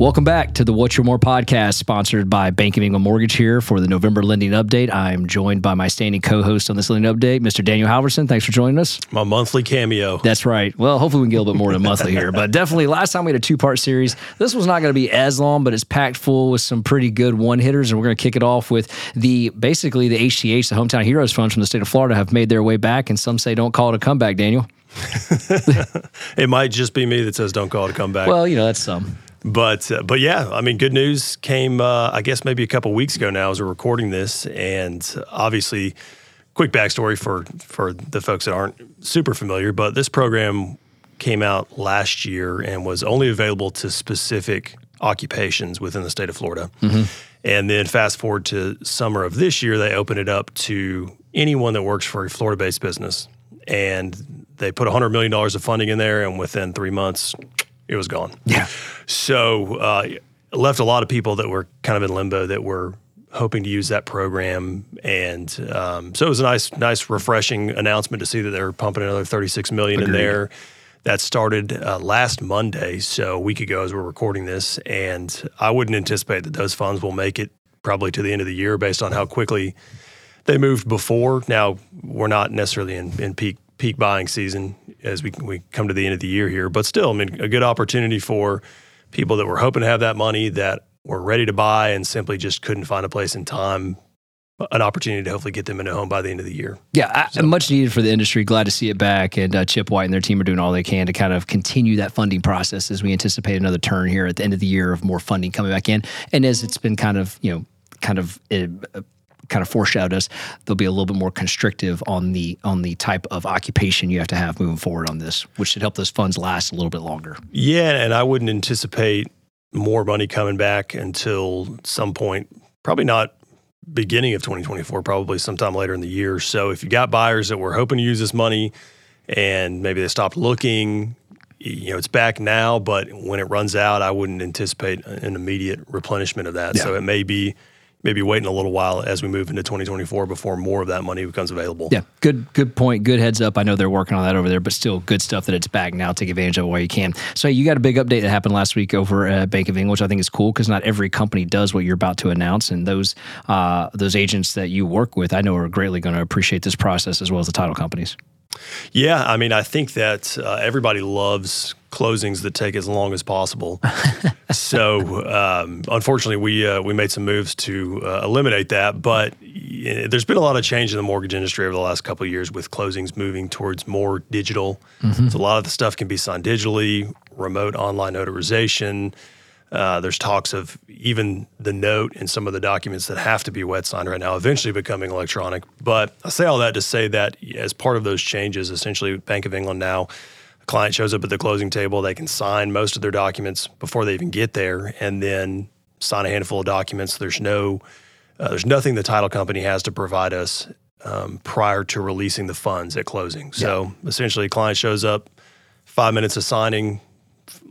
Welcome back to the What's Your More podcast, sponsored by Bank of England Mortgage here for the November lending update. I'm joined by my standing co host on this lending update, Mr. Daniel Halvorsen. Thanks for joining us. My monthly cameo. That's right. Well, hopefully we can get a little bit more than monthly here, but definitely last time we had a two part series. This was not going to be as long, but it's packed full with some pretty good one hitters. And we're going to kick it off with the basically the HTH, the Hometown Heroes Funds from the state of Florida, have made their way back. And some say don't call it a comeback, Daniel. it might just be me that says don't call it a comeback. Well, you know, that's some. But uh, but yeah, I mean, good news came. Uh, I guess maybe a couple weeks ago now, as we're recording this, and obviously, quick backstory for for the folks that aren't super familiar. But this program came out last year and was only available to specific occupations within the state of Florida. Mm-hmm. And then fast forward to summer of this year, they opened it up to anyone that works for a Florida-based business, and they put $100 million of funding in there, and within three months, it was gone. Yeah. So uh, left a lot of people that were kind of in limbo that were hoping to use that program, and um, so it was a nice, nice, refreshing announcement to see that they're pumping another 36 million Agreed. in there. That started uh, last Monday, so a week ago as we're recording this, and I wouldn't anticipate that those funds will make it probably to the end of the year based on how quickly they moved before. Now we're not necessarily in, in peak peak buying season as we we come to the end of the year here. But still, I mean, a good opportunity for people that were hoping to have that money that were ready to buy and simply just couldn't find a place in time. An opportunity to hopefully get them into a home by the end of the year. Yeah, so. much needed for the industry. Glad to see it back. And uh, Chip White and their team are doing all they can to kind of continue that funding process as we anticipate another turn here at the end of the year of more funding coming back in. And as it's been kind of, you know, kind of uh, kind of foreshadowed us, they'll be a little bit more constrictive on the on the type of occupation you have to have moving forward on this, which should help those funds last a little bit longer. Yeah, and I wouldn't anticipate more money coming back until some point, probably not beginning of 2024, probably sometime later in the year. So if you got buyers that were hoping to use this money and maybe they stopped looking, you know, it's back now, but when it runs out, I wouldn't anticipate an immediate replenishment of that. Yeah. So it may be maybe waiting a little while as we move into 2024 before more of that money becomes available. Yeah, good good point. Good heads up. I know they're working on that over there, but still good stuff that it's back now. Take advantage of it while you can. So you got a big update that happened last week over at Bank of England, which I think is cool because not every company does what you're about to announce, and those uh, those agents that you work with, I know, are greatly going to appreciate this process as well as the title companies. Yeah, I mean, I think that uh, everybody loves closings that take as long as possible. so, um, unfortunately, we uh, we made some moves to uh, eliminate that. But there's been a lot of change in the mortgage industry over the last couple of years with closings moving towards more digital. Mm-hmm. So, a lot of the stuff can be signed digitally, remote online notarization. Uh, there's talks of even the note and some of the documents that have to be wet signed right now eventually becoming electronic. But I say all that to say that as part of those changes, essentially, Bank of England now, a client shows up at the closing table, they can sign most of their documents before they even get there, and then sign a handful of documents. There's no, uh, there's nothing the title company has to provide us um, prior to releasing the funds at closing. So yeah. essentially, client shows up, five minutes of signing,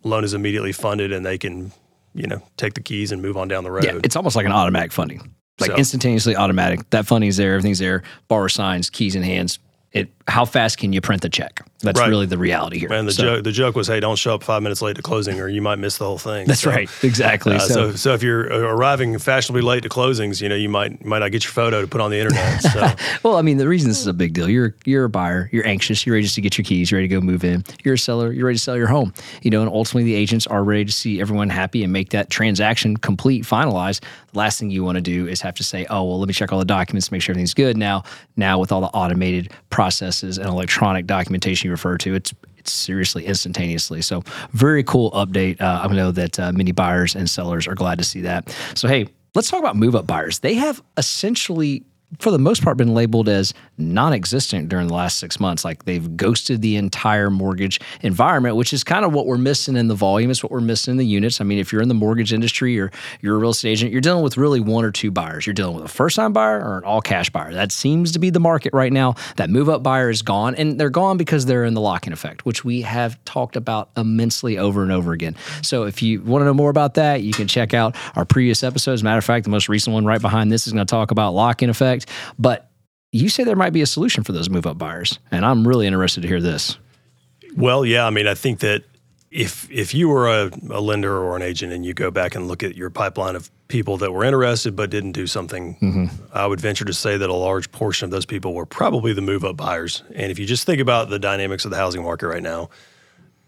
loan is immediately funded, and they can you know, take the keys and move on down the road. Yeah, it's almost like an automatic funding, like so. instantaneously automatic. That funding's there, everything's there. Borrower signs, keys in hands. It. How fast can you print the check? That's right. really the reality here. And the so, joke, the joke was, hey, don't show up five minutes late to closing, or you might miss the whole thing. That's so, right, exactly. Uh, so, so, so, if you're arriving fashionably late to closings, you know, you might might not get your photo to put on the internet. So. well, I mean, the reason this is a big deal, you're you're a buyer, you're anxious, you're ready to get your keys, you're ready to go move in. You're a seller, you're ready to sell your home. You know, and ultimately, the agents are ready to see everyone happy and make that transaction complete, finalized. The last thing you want to do is have to say, oh, well, let me check all the documents, make sure everything's good. Now, now with all the automated processes and electronic documentation you refer to, it's it's seriously instantaneously. So very cool update. Uh, I know that uh, many buyers and sellers are glad to see that. So hey, let's talk about move up buyers. They have essentially for the most part been labeled as non-existent during the last six months. Like they've ghosted the entire mortgage environment which is kind of what we're missing in the volume. It's what we're missing in the units. I mean if you're in the mortgage industry or you're a real estate agent you're dealing with really one or two buyers. You're dealing with a first-time buyer or an all-cash buyer. That seems to be the market right now. That move-up buyer is gone and they're gone because they're in the lock-in effect which we have talked about immensely over and over again. So if you want to know more about that you can check out our previous episodes. Matter of fact the most recent one right behind this is going to talk about lock-in effect. But you say there might be a solution for those move up buyers, and I'm really interested to hear this. Well, yeah, I mean, I think that if if you were a, a, lender or an agent and you go back and look at your pipeline of people that were interested but didn't do something, mm-hmm. I would venture to say that a large portion of those people were probably the move up buyers. And if you just think about the dynamics of the housing market right now,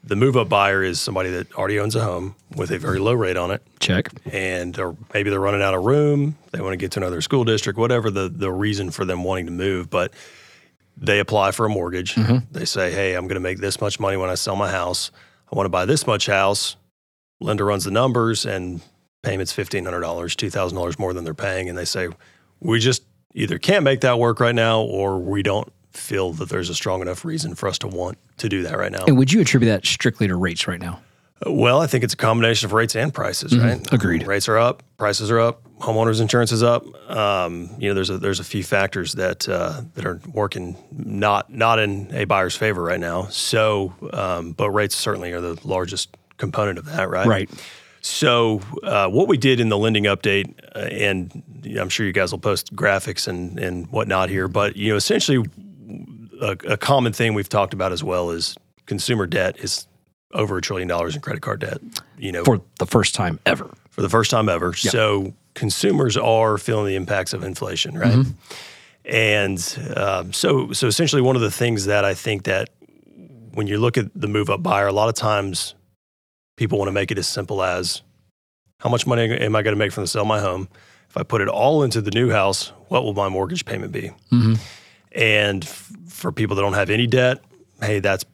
the move up buyer is somebody that already owns a home with a very low rate on it. Check. And or maybe they're running out of room, they want to get to another school district, whatever the the reason for them wanting to move, but they apply for a mortgage. Mm-hmm. They say, "Hey, I'm going to make this much money when I sell my house. I want to buy this much house." Lender runs the numbers and payments $1500, $2000 more than they're paying and they say, "We just either can't make that work right now or we don't feel that there's a strong enough reason for us to want to do that right now. And would you attribute that strictly to rates right now? Well, I think it's a combination of rates and prices, mm-hmm. right? Agreed. Rates are up, prices are up, homeowners insurance is up. Um, you know, there's a there's a few factors that uh, that are working not not in a buyer's favor right now. So, um, but rates certainly are the largest component of that, right? Right. So, uh, what we did in the lending update, uh, and I'm sure you guys will post graphics and and whatnot here, but you know, essentially a, a common thing we've talked about as well is consumer debt is over a trillion dollars in credit card debt. You know, for the first time ever. For the first time ever. So consumers are feeling the impacts of inflation, right? Mm-hmm. And um, so, so essentially, one of the things that I think that when you look at the move up buyer, a lot of times people want to make it as simple as how much money am I going to make from the sale of my home? If I put it all into the new house, what will my mortgage payment be? Mm-hmm. And f- for people that don't have any debt, hey, that's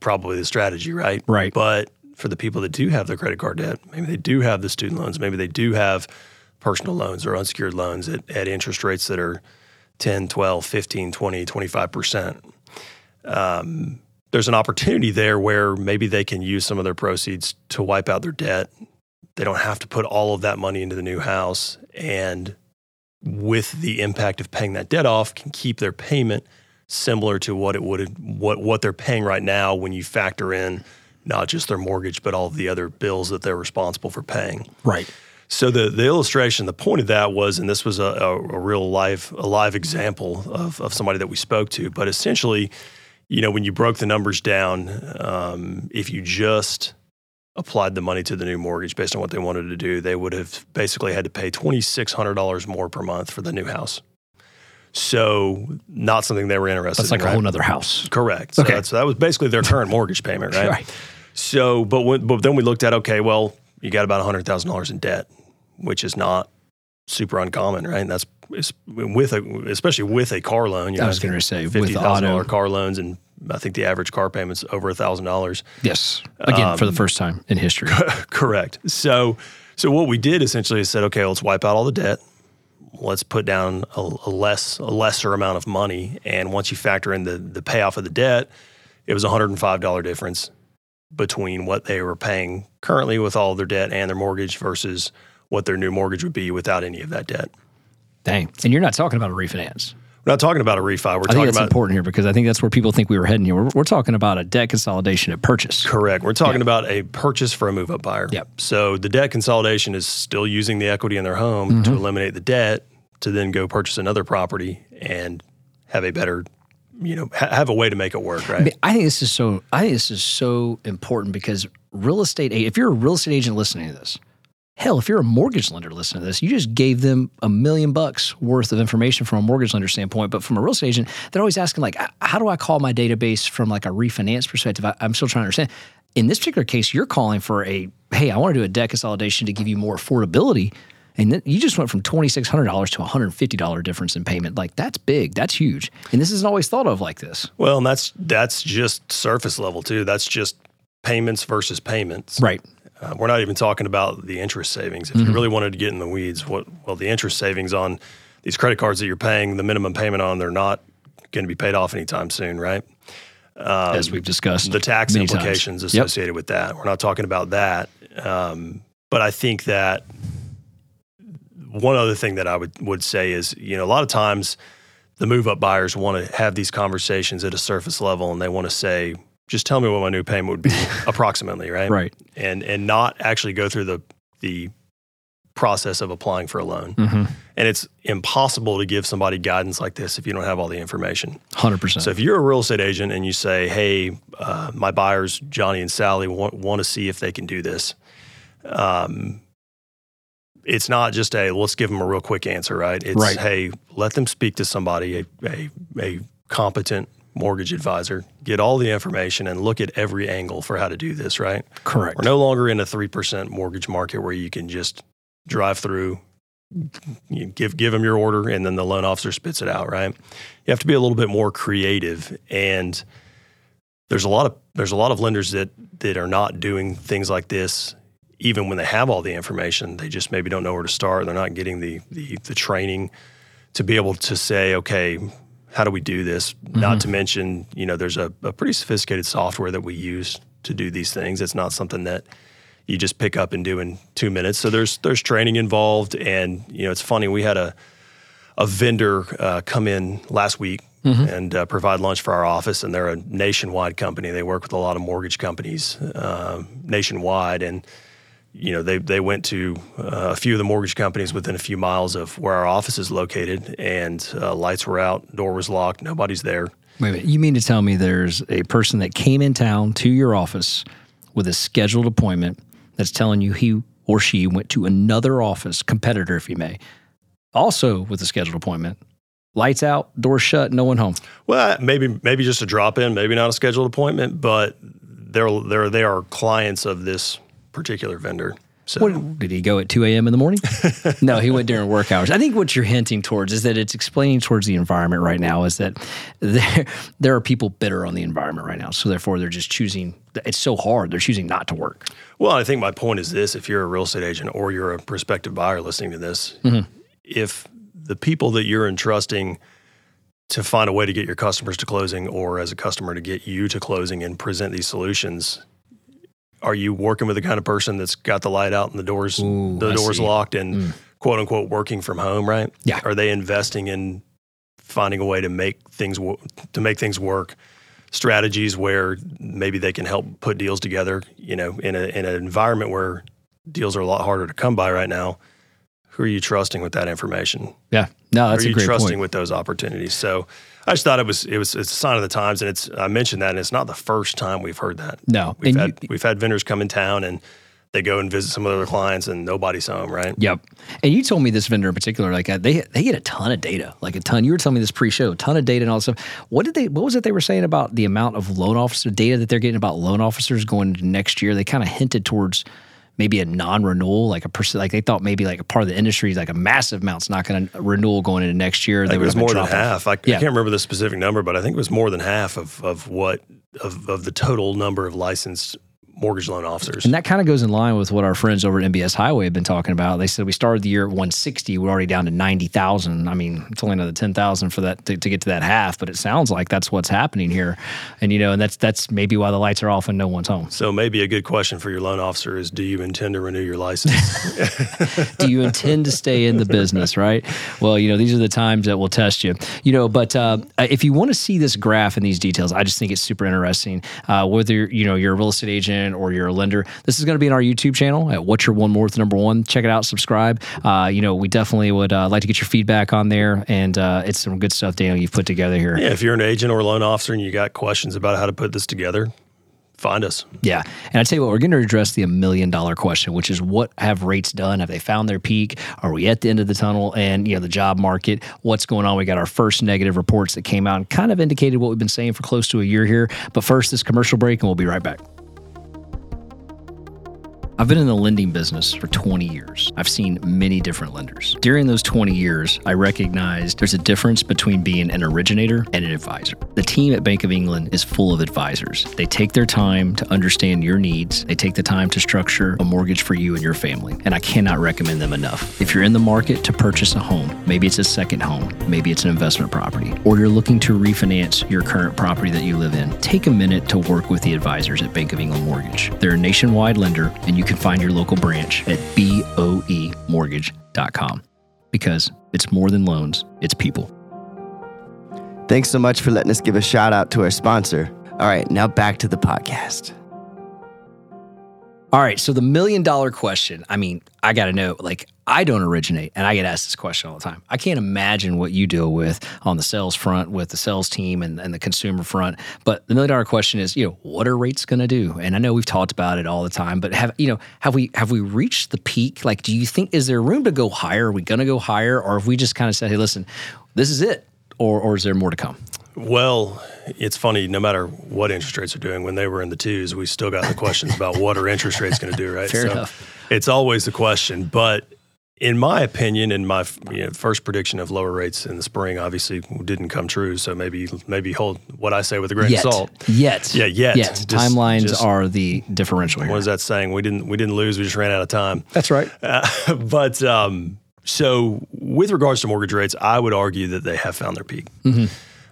probably the strategy, right? Right. But for the people that do have their credit card debt, maybe they do have the student loans, maybe they do have personal loans or unsecured loans at, at interest rates that are 10, 12, 15, 20, 25%. Um, there's an opportunity there where maybe they can use some of their proceeds to wipe out their debt. They don't have to put all of that money into the new house and with the impact of paying that debt off can keep their payment similar to what it would what what they're paying right now when you factor in not just their mortgage but all the other bills that they're responsible for paying. Right. So the the illustration, the point of that was, and this was a, a, a real live a live example of of somebody that we spoke to, but essentially, you know, when you broke the numbers down, um, if you just applied the money to the new mortgage based on what they wanted to do, they would have basically had to pay $2,600 more per month for the new house. So, not something they were interested in. That's like in, a whole other house. Correct. So, okay. so that was basically their current mortgage payment, right? right. So, but, when, but then we looked at, okay, well, you got about $100,000 in debt, which is not super uncommon, right? And that's with a, especially with a car loan. You I was going to say, fifty thousand dollar car loans and I think the average car payment's over a thousand dollars. Yes, again um, for the um, first time in history. correct. So, so what we did essentially is said, okay, let's wipe out all the debt. Let's put down a, a less a lesser amount of money, and once you factor in the the payoff of the debt, it was a hundred and five dollar difference between what they were paying currently with all their debt and their mortgage versus what their new mortgage would be without any of that debt. Dang, and you're not talking about a refinance. We're not talking about a refi. We're I talking think that's about important here because I think that's where people think we were heading here. We're, we're talking about a debt consolidation at purchase. Correct. We're talking about a purchase for a move up buyer. Yep. So the debt consolidation is still using the equity in their home mm-hmm. to eliminate the debt to then go purchase another property and have a better you know ha- have a way to make it work right I think this is so I think this is so important because real estate if you're a real estate agent listening to this Hell, if you're a mortgage lender listening to this, you just gave them a million bucks worth of information from a mortgage lender standpoint. But from a real estate agent, they're always asking, like, how do I call my database from like a refinance perspective? I, I'm still trying to understand. In this particular case, you're calling for a, hey, I want to do a debt consolidation to give you more affordability. And then you just went from twenty six hundred dollars to hundred fifty dollar difference in payment. Like that's big. That's huge. And this isn't always thought of like this. Well, and that's that's just surface level too. That's just payments versus payments. Right. Uh, we're not even talking about the interest savings. If mm-hmm. you really wanted to get in the weeds, what well the interest savings on these credit cards that you're paying the minimum payment on, they're not going to be paid off anytime soon, right? Um, As we've discussed, the tax implications times. associated yep. with that. We're not talking about that, um, but I think that one other thing that I would would say is, you know, a lot of times the move up buyers want to have these conversations at a surface level, and they want to say, just tell me what my new payment would be approximately, right? Right. And and not actually go through the the process of applying for a loan. Mm-hmm. And it's impossible to give somebody guidance like this if you don't have all the information. 100%. So if you're a real estate agent and you say, "Hey, uh, my buyers Johnny and Sally want want to see if they can do this," um, it's not just a let's give them a real quick answer, right? It's Right. hey, let them speak to somebody, a, a a competent mortgage advisor, get all the information and look at every angle for how to do this, right? Correct. We're no longer in a three percent mortgage market where you can just drive through, you give give them your order, and then the loan officer spits it out. Right? You have to be a little bit more creative, and there's a lot of there's a lot of lenders that that are not doing things like this. Even when they have all the information, they just maybe don't know where to start. They're not getting the the, the training to be able to say, okay, how do we do this? Not to mention, you know, there's a, a pretty sophisticated software that we use to do these things. It's not something that you just pick up and do in two minutes. So there's there's training involved, and you know, it's funny. We had a a vendor uh, come in last week and uh, provide lunch for our office, and they're a nationwide company. They work with a lot of mortgage companies um, nationwide, and you know they they went to uh, a few of the mortgage companies within a few miles of where our office is located, and uh, lights were out, door was locked, nobody's there. Wait a minute. You mean to tell me there's a person that came in town to your office with a scheduled appointment that's telling you he or she went to another office, competitor, if you may, also with a scheduled appointment, lights out, door shut, no one home. Well, maybe maybe just a drop in, maybe not a scheduled appointment, but they're they're they are clients of this particular vendor. So What, did he go at 2 a.m. in the morning? no, he went during work hours. I think what you're hinting towards is that it's explaining towards the environment right now is that there, there are people bitter on the environment right now. So therefore, they're just choosing, it's so hard. They're choosing not to work. Well, I think my point is this: if you're a real estate agent or you're a prospective buyer listening to this, mm-hmm. if the people that you're entrusting to find a way to get your customers to closing, or as a customer to get you to closing and present these solutions, are you working with the kind of person that's got the light out and the doors Ooh, the I doors see. Mm. locked and quote unquote working from home? Right? Yeah. Are they investing in finding a way to make things to make things work? strategies where maybe they can help put deals together, you know, in, a, in an environment where deals are a lot harder to come by right now. Who are you trusting with that information? Yeah. No, that's Who are a you great trusting point. with those opportunities? So I just thought it was it was it's a sign of the times, and it's I mentioned that, and it's not the first time we've heard that. No. We've And had you- we've had vendors come in town and they go and visit some of their clients, and nobody's home, right? Yep. And you told me this vendor in particular, like uh, they they get a ton of data, like a ton. You were telling me this pre-show, a ton of data and all this stuff. What did they? What was it they were saying about the amount of loan officer data that they're getting about loan officers going into next year? They kind of hinted towards maybe a non-renewal, like a person, like they thought maybe like a part of the industry, like a massive amount's not going to renewal going into next year. I They think it was more than half. I, I can't remember the specific number, but I think it was more than half of of what of, of the total number of licensed mortgage loan officers. And that kind of goes in line with what our friends over at MBS Highway have been talking about. They said we started the year at 160, we're already down to 90,000. I mean, it's only another 10,000 for that to, to get to that half, but it sounds like that's what's happening here. And you know, and that's that's maybe why the lights are off and no one's home. so maybe a good question for your loan officer is: Do you intend to renew your license? Do you intend to stay in the business, right? Well, you know, these are the times that will test you. You know, but uh, if you want to see this graph and these details, I just think it's super interesting. Uh, whether you know you're a real estate agent or you're a lender, this is going to be in our YouTube channel at What's Your One More Number One. Check it out, subscribe. Uh, you know, we definitely would uh, like to get your feedback on there, and uh, it's some good stuff, Daniel, you've put together here. yeah, if you're an agent or a loan officer and you got questions about how to put this together, find us. Yeah. And I tell you what, we're going to address the a million dollar question, which is what have rates done? Have they found their peak? Are we at the end of the tunnel? And, you know, the job market, what's going on? We got our first negative reports that came out and kind of indicated what we've been saying for close to a year here. But first, this commercial break, and we'll be right back. I've been in the lending business for 20 years. I've seen many different lenders. During those 20 years, I recognized there's a difference between being an originator and an advisor. The team at Bank of England is full of advisors. They take their time to understand your needs, they take the time to structure a mortgage for you and your family, and I cannot recommend them enough. If you're in the market to purchase a home, maybe it's a second home, maybe it's an investment property, or you're looking to refinance your current property that you live in, take a minute to work with the advisors at Bank of England Mortgage. They're a nationwide lender, and you can find your local branch at boemortgage.com because it's more than loans, it's people. Thanks so much for letting us give a shout out to our sponsor. All right, now back to the podcast. All right. So the million dollar question. I mean, I got to know. Like, I don't originate, and I get asked this question all the time. I can't imagine what you deal with on the sales front with the sales team and, and the consumer front. But the million dollar question is, you know, what are rates going to do? And I know we've talked about it all the time, but have you know, have we have we reached the peak? Like, do you think is there room to go higher? Are we going to go higher, or have we just kind of said, hey, listen, this is it, or or is there more to come? Well, it's funny. No matter what interest rates are doing, when they were in the twos, we still got the questions about what are interest rates going to do, right? Fair enough. It's always the question, but in my opinion, in my you know, first prediction of lower rates in the spring, obviously didn't come true. So maybe maybe hold what I say with a grain Yet. of salt. Yet. Yeah, yet. Yet. Just- Timelines just- are the differential here. What is that saying? We didn't we didn't lose. We just ran out of time. That's right. Uh, but um, so with regards to mortgage rates, I would argue that they have found their peak. Mm-hmm.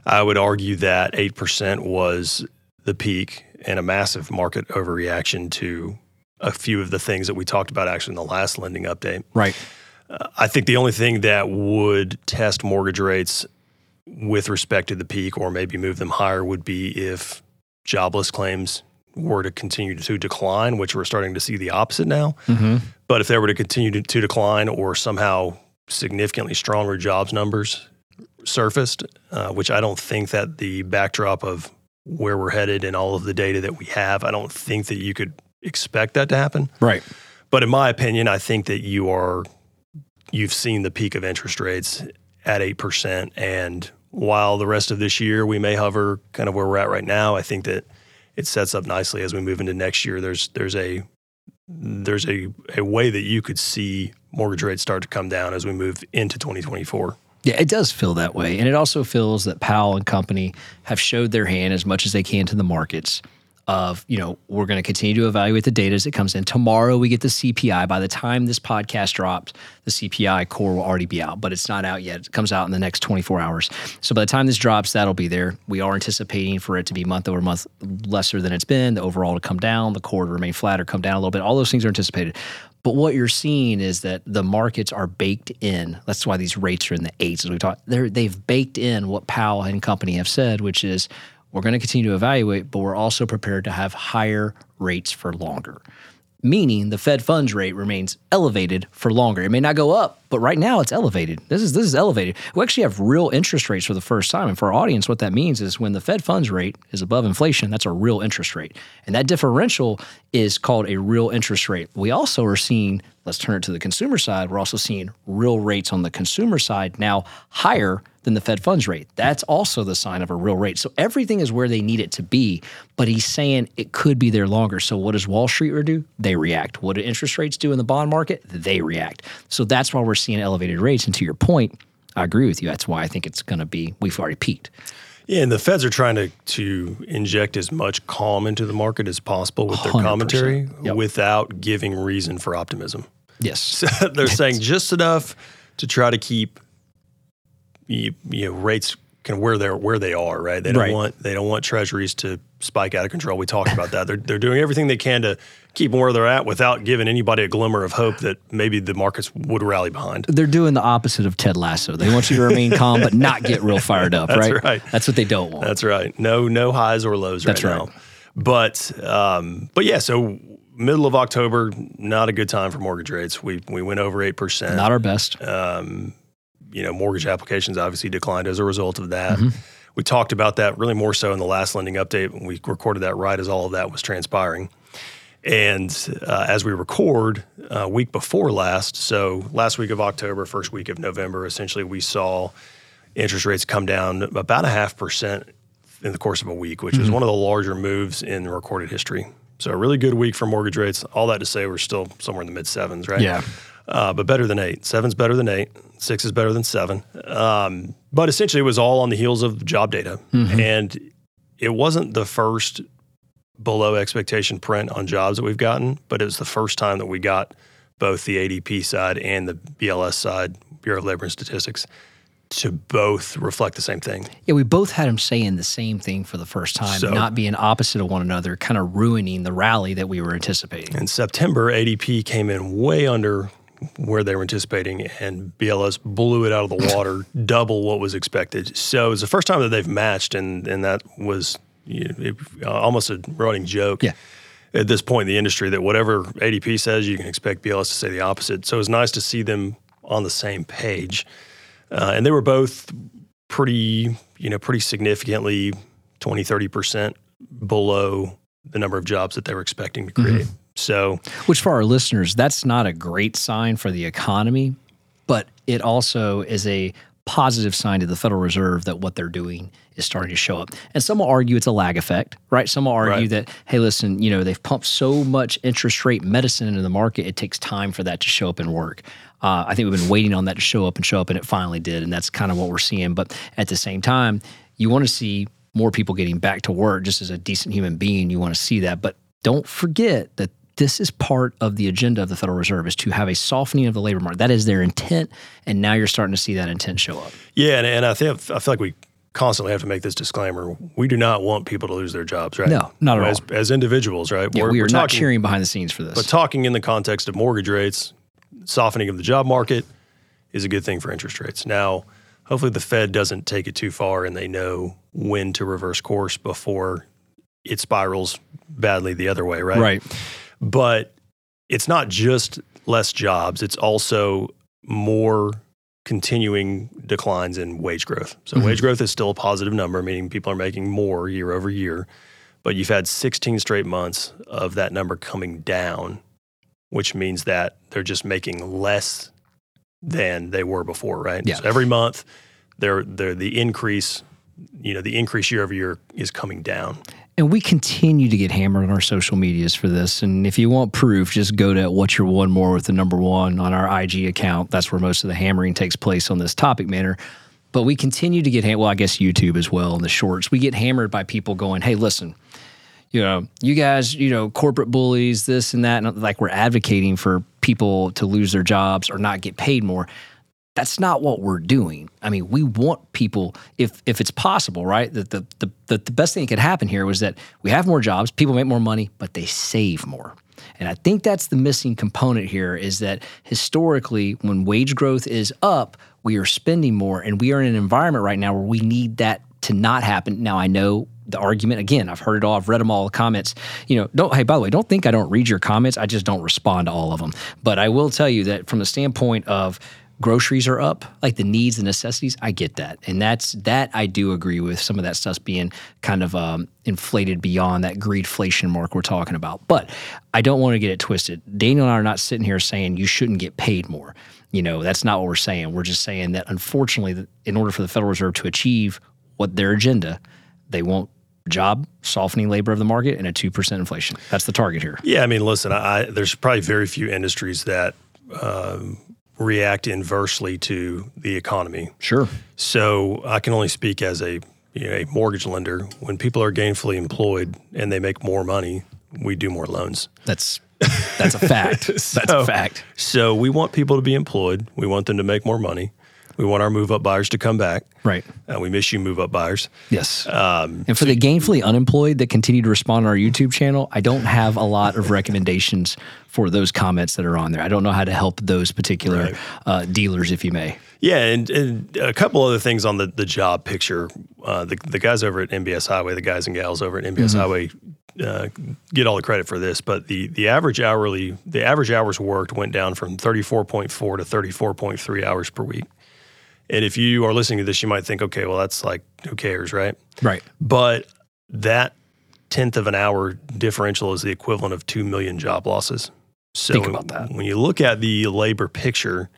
I would argue that eight percent was the peak and a massive market overreaction to a few of the things that we talked about actually in the last lending update. Right. Uh, I think the only thing that would test mortgage rates with respect to the peak or maybe move them higher would be if jobless claims were to continue to decline, which we're starting to see the opposite now. Mm-hmm. But if they were to continue to, to decline or somehow significantly stronger jobs numbers surfaced, uh, which I don't think that the backdrop of where we're headed and all of the data that we have, I don't think that you could expect that to happen. Right. But in my opinion, I think that you are you've seen the peak of interest rates at eight percent, and while the rest of this year we may hover kind of where we're at right now, I think that it sets up nicely as we move into next year. There's there's a there's a, a way that you could see mortgage rates start to come down as we move into 2024. Yeah, it does feel that way. And it also feels that Powell and company have showed their hand as much as they can to the markets of, you know, we're going to continue to evaluate the data as it comes in. Tomorrow we get the CPI. By the time this podcast drops, the CPI core will already be out, but it's not out yet. It comes out in the next 24 hours. So by the time this drops, that'll be there. We are anticipating for it to be month over month lesser than it's been, the overall to come down, the core to remain flat or come down a little bit. All those things are anticipated. But what you're seeing is that the markets are baked in. That's why these rates are in the eights, as we talked. They're, they've baked in what Powell and company have said, which is we're going to continue to evaluate, but we're also prepared to have higher rates for longer. Meaning the Fed funds rate remains elevated for longer. It may not go up, but right now it's elevated. This is this is elevated. We actually have real interest rates for the first time. And for our audience, what that means is when the Fed funds rate is above inflation, that's a real interest rate. And that differential is called a real interest rate. We also are seeing, let's turn it to the consumer side, we're also seeing real rates on the consumer side now higher than the Fed funds rate. That's also the sign of a real rate. So everything is where they need it to be, but he's saying it could be there longer. So what does Wall Street do? They react. What do interest rates do in the bond market? They react. So that's why we're seeing elevated rates. And to your point, I agree with you. That's why I think it's going to be, we've already peaked. Yeah, and the Feds are trying to to inject as much calm into the market as possible with their commentary Yep. without giving reason for optimism. Yes. So they're saying just enough to try to keep you, you know rates kind of where they're where they are. Right? They don't Right. want they don't want treasuries to spike out of control. We talked about that. They're they're doing everything they can to keep them where they're at without giving anybody a glimmer of hope that maybe the markets would rally behind. They're doing the opposite of Ted Lasso. They want you to remain calm, but not get real fired up, right? right. That's what they don't want. That's right. No, no highs or lows That's right, right. now. But um, but yeah, so middle of October, not a good time for mortgage rates. We we went over eight percent. not our best. You know, mortgage applications obviously declined as a result of that. Mm-hmm. We talked about that really more so in the last lending update. when We recorded that right as all of that was transpiring. And uh, as we record, uh, week before last, so last week of October, first week of November, essentially we saw interest rates come down about a half percent in the course of a week, which is Mm-hmm. one of the larger moves in recorded history. So a really good week for mortgage rates. All that to say, we're still somewhere in the mid sevens, right? Yeah. Uh, but better than eight. Seven's better than eight. Six is better than seven. Um, but essentially, it was all on the heels of job data, and it wasn't the first below expectation print on jobs that we've gotten, but it was the first time that we got both the ADP side and the BLS side, Bureau of Labor and Statistics, to both reflect the same thing. Yeah, we both had them saying the same thing for the first time, So- not being opposite of one another, kind of ruining the rally that we were anticipating. In September, ADP came in way under where they were anticipating, and BLS blew it out of the water, double what was expected. So it was the first time that they've matched, and and that was you know, it, uh, almost a running joke. Yeah. at this point in the industry that whatever ADP says, you can expect BLS to say the opposite. So it was nice to see them on the same page, uh, and they were both pretty, you know, pretty significantly 20, 30 percent below the number of jobs that they were expecting to create. Mm-hmm. So, which for our listeners, that's not a great sign for the economy, but it also is a positive sign to the Federal Reserve that what they're doing is starting to show up. And some will argue it's a lag effect, right? Some will argue right. that, hey, listen, you know, they've pumped so much interest rate medicine into the market, it takes time for that to show up and work. Uh, I think we've been waiting on that to show up and show up, and it finally did. And that's kind of what we're seeing. But at the same time, you want to see more people getting back to work just as a decent human being. You want to see that. But don't forget that this is part of the agenda of the Federal Reserve is to have a softening of the labor market. That is their intent, and now you're starting to see that intent show up. Yeah, and, and I think I feel like we constantly have to make this disclaimer. We do not want people to lose their jobs, right? No, not at as, all. As individuals, right? Yeah, we're, we are not talking, cheering behind the scenes for this. But talking in the context of mortgage rates, softening of the job market is a good thing for interest rates. Now, hopefully the Fed doesn't take it too far and they know when to reverse course before it spirals badly the other way, right? Right. But it's not just less jobs, it's also more continuing declines in wage growth. So mm-hmm. wage growth is still a positive number, meaning people are making more year over year. But you've had 16 straight months of that number coming down, which means that they're just making less than they were before, right? Yeah. So every month, they're, they're the increase, you know, the increase year over year is coming down. And we continue to get hammered on our social medias for this. And if you want proof, just go to What's Your One More with the number one on our IG account. That's where most of the hammering takes place on this topic matter. But we continue to get, well, I guess YouTube as well in the shorts. We get hammered by people going, hey, listen, you know, you guys, you know, corporate bullies, this and that. And like we're advocating for people to lose their jobs or not get paid more that's not what we're doing. I mean, we want people, if if it's possible, right? That the, the the the best thing that could happen here was that we have more jobs, people make more money, but they save more. And I think that's the missing component here is that historically, when wage growth is up, we are spending more, and we are in an environment right now where we need that to not happen. Now, I know the argument again. I've heard it all. I've read them all. The comments. You know, don't. Hey, by the way, don't think I don't read your comments. I just don't respond to all of them. But I will tell you that from the standpoint of groceries are up, like the needs and necessities, I get that. And that's that I do agree with some of that stuff's being kind of um, inflated beyond that greedflation mark we're talking about. But I don't want to get it twisted. Daniel and I are not sitting here saying you shouldn't get paid more. You know, that's not what we're saying. We're just saying that unfortunately, in order for the Federal Reserve to achieve what their agenda, they want job softening labor of the market and a 2% inflation. That's the target here. Yeah, I mean, listen, I, there's probably very few industries that um, react inversely to the economy. Sure. So I can only speak as a you know, a mortgage lender. When people are gainfully employed and they make more money, we do more loans. That's that's a fact. so, that's a fact. So we want people to be employed. We want them to make more money. We want our move up buyers to come back. Right. Uh, we miss you, move up buyers. Yes. Um, and for the gainfully unemployed that continue to respond on our YouTube channel, I don't have a lot of recommendations for those comments that are on there. I don't know how to help those particular right. uh, dealers, if you may. Yeah, and, and, a couple other things on the, the job picture. Uh, the, the guys over at MBS Highway, the guys and gals over at MBS mm-hmm. Highway, uh, get all the credit for this, but the the average hourly the average hours worked went down from 34.4 to 34.3 hours per week. And if you are listening to this, you might think, okay, well, that's like, who cares, right? Right. But that tenth of an hour differential is the equivalent of 2 million job losses. So think about that. When you look at the labor picture,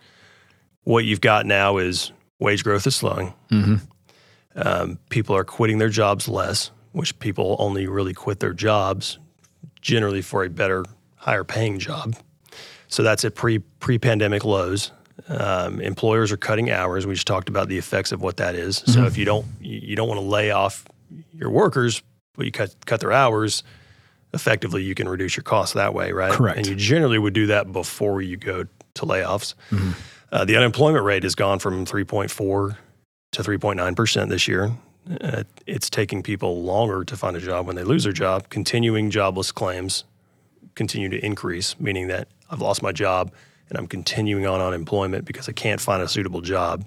what you've got now is wage growth is slowing. Mm-hmm. Um, people are quitting their jobs less, which people only really quit their jobs generally for a better, higher paying job. So that's at pre pre pandemic lows. Um, employers are cutting hours. We just talked about the effects of what that is. Mm-hmm. So if you don't you don't want to lay off your workers, but you cut cut their hours, effectively you can reduce your costs that way, right? Correct. And you generally would do that before you go to layoffs. Mm-hmm. Uh, the unemployment rate has gone from 3.4 to 3.9 percent this year. Uh, it's taking people longer to find a job when they lose their job. Continuing jobless claims continue to increase, meaning that I've lost my job and I'm continuing on unemployment because I can't find a suitable job.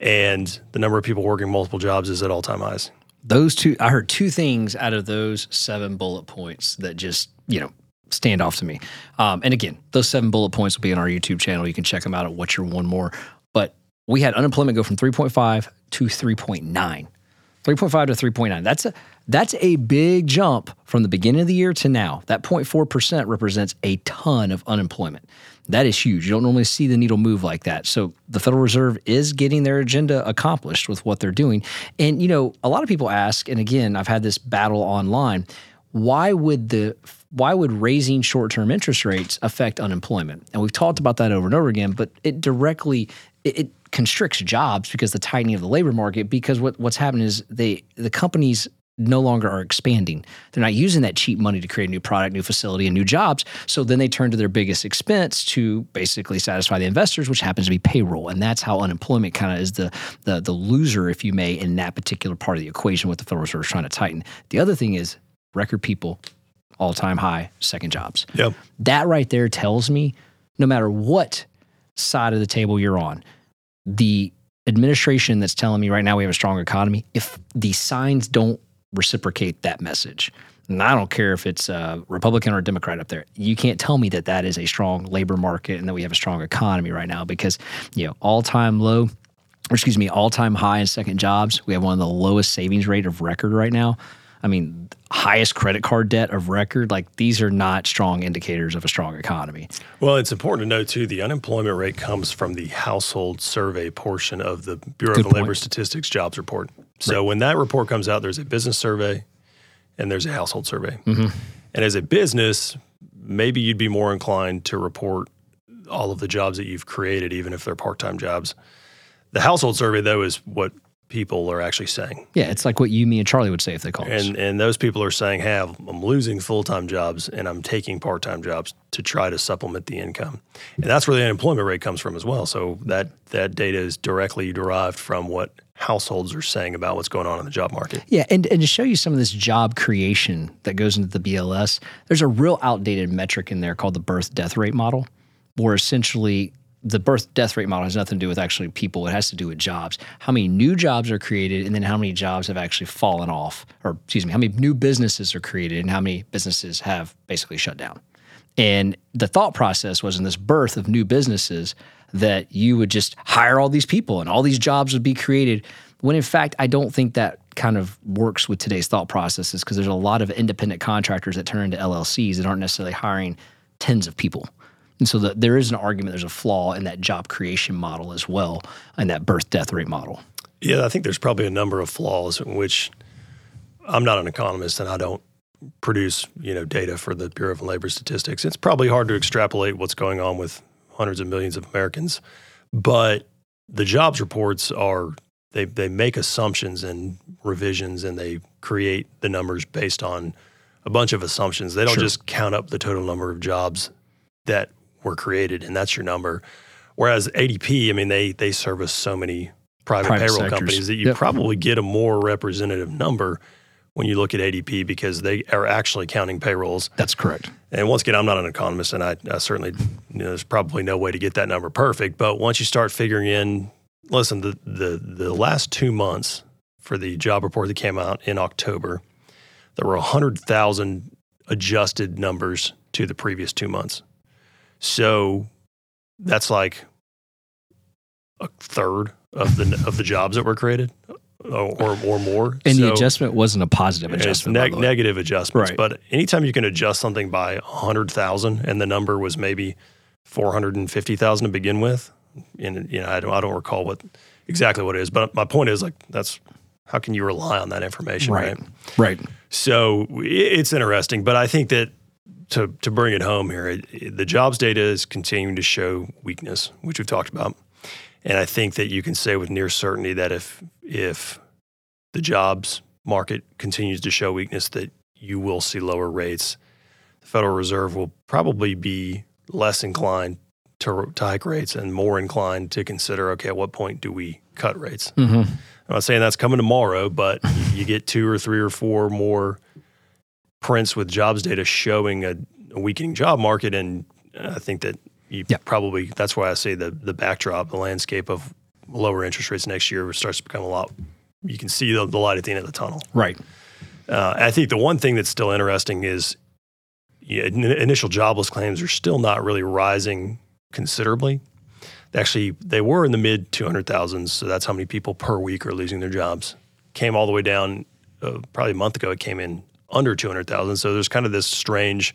And the number of people working multiple jobs is at all time highs. Those two, I heard two things out of those seven bullet points that just you know, stand off to me. Um, and again, those seven bullet points will be on our YouTube channel. You can check them out at What's Your One More. But we had unemployment go from 3.5 to 3.9. 3.5 to 3.9. That's a that's a big jump from the beginning of the year to now. That 0.4% represents a ton of unemployment. That is huge. You don't normally see the needle move like that. So the Federal Reserve is getting their agenda accomplished with what they're doing. And you know, a lot of people ask, and again, I've had this battle online, why would the why would raising short-term interest rates affect unemployment? And we've talked about that over and over again, but it directly it, it constricts jobs because the tightening of the labor market because what, what's happening is they the companies no longer are expanding. They're not using that cheap money to create a new product, new facility, and new jobs. So then they turn to their biggest expense to basically satisfy the investors, which happens to be payroll. And that's how unemployment kind of is the, the the loser, if you may, in that particular part of the equation. What the Federal Reserve is trying to tighten. The other thing is record people, all time high, second jobs. Yep. That right there tells me, no matter what side of the table you're on, the administration that's telling me right now we have a strong economy, if the signs don't reciprocate that message, and I don't care if it's a Republican or a Democrat up there, you can't tell me that that is a strong labor market and that we have a strong economy right now because, you know, all time low, or excuse me, all time high in second jobs. We have one of the lowest savings rate of record right now. I mean, highest credit card debt of record. Like these are not strong indicators of a strong economy. Well, it's important to note too the unemployment rate comes from the household survey portion of the Bureau Good of Labor point. Statistics jobs report. So when that report comes out, there's a business survey and there's a household survey. Mm-hmm. And as a business, maybe you'd be more inclined to report all of the jobs that you've created, even if they're part time jobs. The household survey, though, is what people are actually saying. Yeah, it's like what you, me, and Charlie would say if they called us. And and those people are saying, "Hey, I'm losing full time jobs and I'm taking part time jobs to try to supplement the income." And that's where the unemployment rate comes from as well. So that that data is directly derived from what households are saying about what's going on in the job market. Yeah, and, and to show you some of this job creation that goes into the BLS, there's a real outdated metric in there called the birth death rate model, where essentially the birth death rate model has nothing to do with actually people. It has to do with jobs. How many new jobs are created, and then how many jobs have actually fallen off, or excuse me, how many new businesses are created, and how many businesses have basically shut down. And the thought process was in this birth of new businesses that you would just hire all these people and all these jobs would be created. When in fact, I don't think that kind of works with today's thought processes because there's a lot of independent contractors that turn into LLCs that aren't necessarily hiring tens of people. And so the, there is an argument, there's a flaw in that job creation model as well, and that birth death rate model. Yeah, I think there's probably a number of flaws in which I'm not an economist and I don't produce, you know, data for the Bureau of Labor Statistics. It's probably hard to extrapolate what's going on with hundreds of millions of Americans, but the jobs reports are they they make assumptions and revisions and they create the numbers based on a bunch of assumptions. They don't Sure. just count up the total number of jobs that were created and that's your number. Whereas ADP, I mean, they they service so many private, Private payroll sectors. companies that you Yep. probably get a more representative number when you look at ADP because they are actually counting payrolls. That's correct. And once again, I'm not an economist, and I, I certainly you know, there's probably no way to get that number perfect. But once you start figuring in, listen, the the the last two months for the job report that came out in October, there were hundred thousand adjusted numbers to the previous two months. So that's like a third of the of the jobs that were created, or or, or more. And the adjustment wasn't a positive adjustment. neg- negative adjustments. Right. But anytime you can adjust something by 100,000 and the number was maybe 450,000 to begin with, and you know, I don't, I don't recall what exactly what it is, but my point is like, that's how can you rely on that information? Right. right? Right. So it's interesting, but I think that to to bring it home here, it, it- the jobs data is continuing to show weakness, which we've talked about, and I think that you can say with near certainty that if if the jobs market continues to show weakness, that you will see lower rates. The Federal Reserve will probably be less inclined to, to hike rates and more inclined to consider, okay, at what point do we cut rates? hmm I'm not saying that's coming tomorrow, but you get two or three or four more prints with jobs data showing a, a weakening job market, and I think that you Yeah. probably that's why I say the the backdrop, the landscape of lower interest rates next year starts to become a lot. You can see the, the light at the end of the tunnel. Right. Uh, I think the one thing that's still interesting is yeah, initial jobless claims are still not really rising considerably. Actually, they were in the mid 200,000s, so that's how many people per week are losing their jobs. Came all the way down uh, probably a month ago, it came in under 200,000. So there's kind of this strange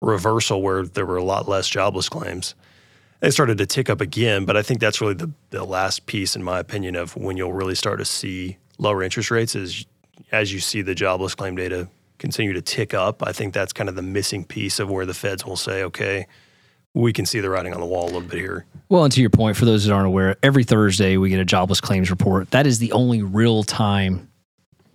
reversal where there were a lot less jobless claims. It started to tick up again, but I think that's really the, the last piece, in my opinion, of when you'll really start to see lower interest rates is as you see the jobless claim data continue to tick up. I think that's kind of the missing piece of where the feds will say, okay, we can see the writing on the wall a little bit here. Well, and to your point, for those that aren't aware, every Thursday we get a jobless claims report. That is the only real time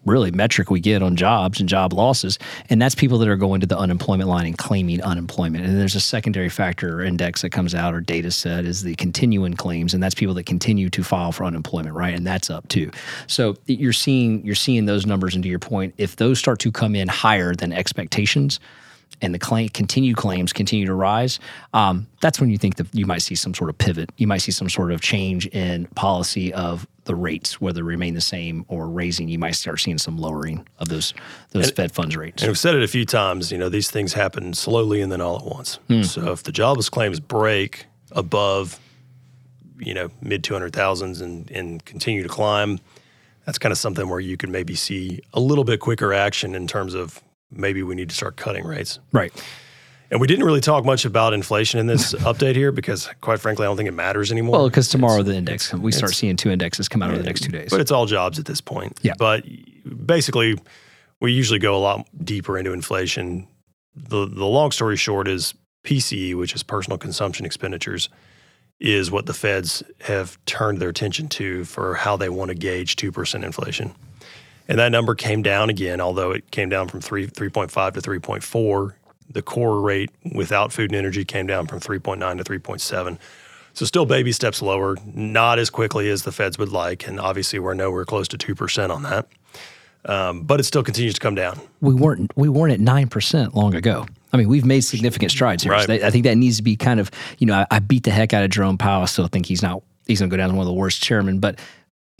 really metric we get on jobs and job losses. And that's people that are going to the unemployment line and claiming unemployment. And there's a secondary factor or index that comes out or data set is the continuing claims. And that's people that continue to file for unemployment, right? And that's up too. So you're seeing you're seeing those numbers and to your point, if those start to come in higher than expectations, and the claim, continued claims continue to rise, um, that's when you think that you might see some sort of pivot. You might see some sort of change in policy of the rates, whether remain the same or raising. You might start seeing some lowering of those those and, Fed funds rates. And we've said it a few times. You know, these things happen slowly and then all at once. Hmm. So if the jobless claims break above, you know, mid two hundred thousands and and continue to climb, that's kind of something where you could maybe see a little bit quicker action in terms of maybe we need to start cutting rates. Right. And we didn't really talk much about inflation in this update here because, quite frankly, I don't think it matters anymore. Well, because tomorrow it's, the index, we start seeing two indexes come out over the next two days. But it's all jobs at this point. Yeah. But basically, we usually go a lot deeper into inflation. The, the long story short is PCE, which is personal consumption expenditures, is what the feds have turned their attention to for how they want to gauge 2% inflation. And that number came down again, although it came down from 3, 3.5 to 3.4. The core rate without food and energy came down from 3.9 to 3.7. So still baby steps lower, not as quickly as the feds would like. And obviously we're nowhere close to 2% on that. Um, but it still continues to come down. We weren't we weren't at nine percent long ago. I mean, we've made significant strides here. Right. So I think that needs to be kind of you know I, I beat the heck out of Jerome Powell. I still think he's not he's going to go down as one of the worst chairmen, but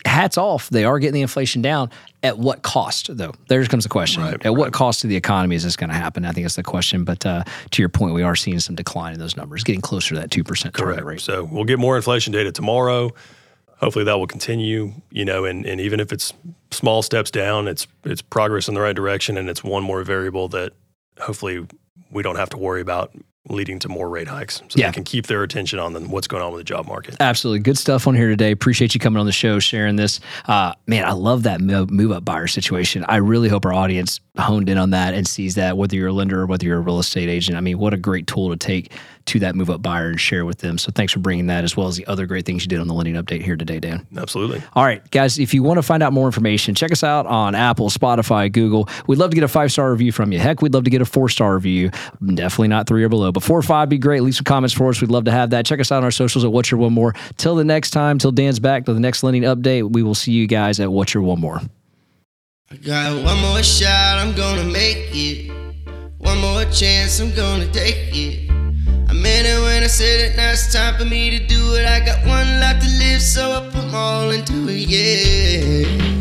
hats off. They are getting the inflation down. At what cost, though? There comes the question. Right, At right. what cost to the economy is this going to happen? I think that's the question. But uh, to your point, we are seeing some decline in those numbers, getting closer to that 2% target rate. So we'll get more inflation data tomorrow. Hopefully that will continue, you know, and, and even if it's small steps down, it's it's progress in the right direction and it's one more variable that hopefully we don't have to worry about leading to more rate hikes so yeah. they can keep their attention on them, what's going on with the job market. Absolutely. Good stuff on here today. Appreciate you coming on the show, sharing this. Uh, man, I love that move up buyer situation. I really hope our audience honed in on that and sees that, whether you're a lender or whether you're a real estate agent. I mean, what a great tool to take to that move up buyer and share with them. So thanks for bringing that as well as the other great things you did on the lending update here today, Dan. Absolutely. All right, guys, if you want to find out more information, check us out on Apple, Spotify, Google. We'd love to get a five star review from you. Heck, we'd love to get a four star review. Definitely not three or below, but four or five be great. Leave some comments for us. We'd love to have that. Check us out on our socials at What's Your One More. Till the next time, till Dan's back to the next lending update, we will see you guys at What's Your One More. I got one more shot, I'm gonna make it. One more chance, I'm gonna take it. Meant when I said it, now it's time for me to do it. I got one life to live, so I put all into it, yeah.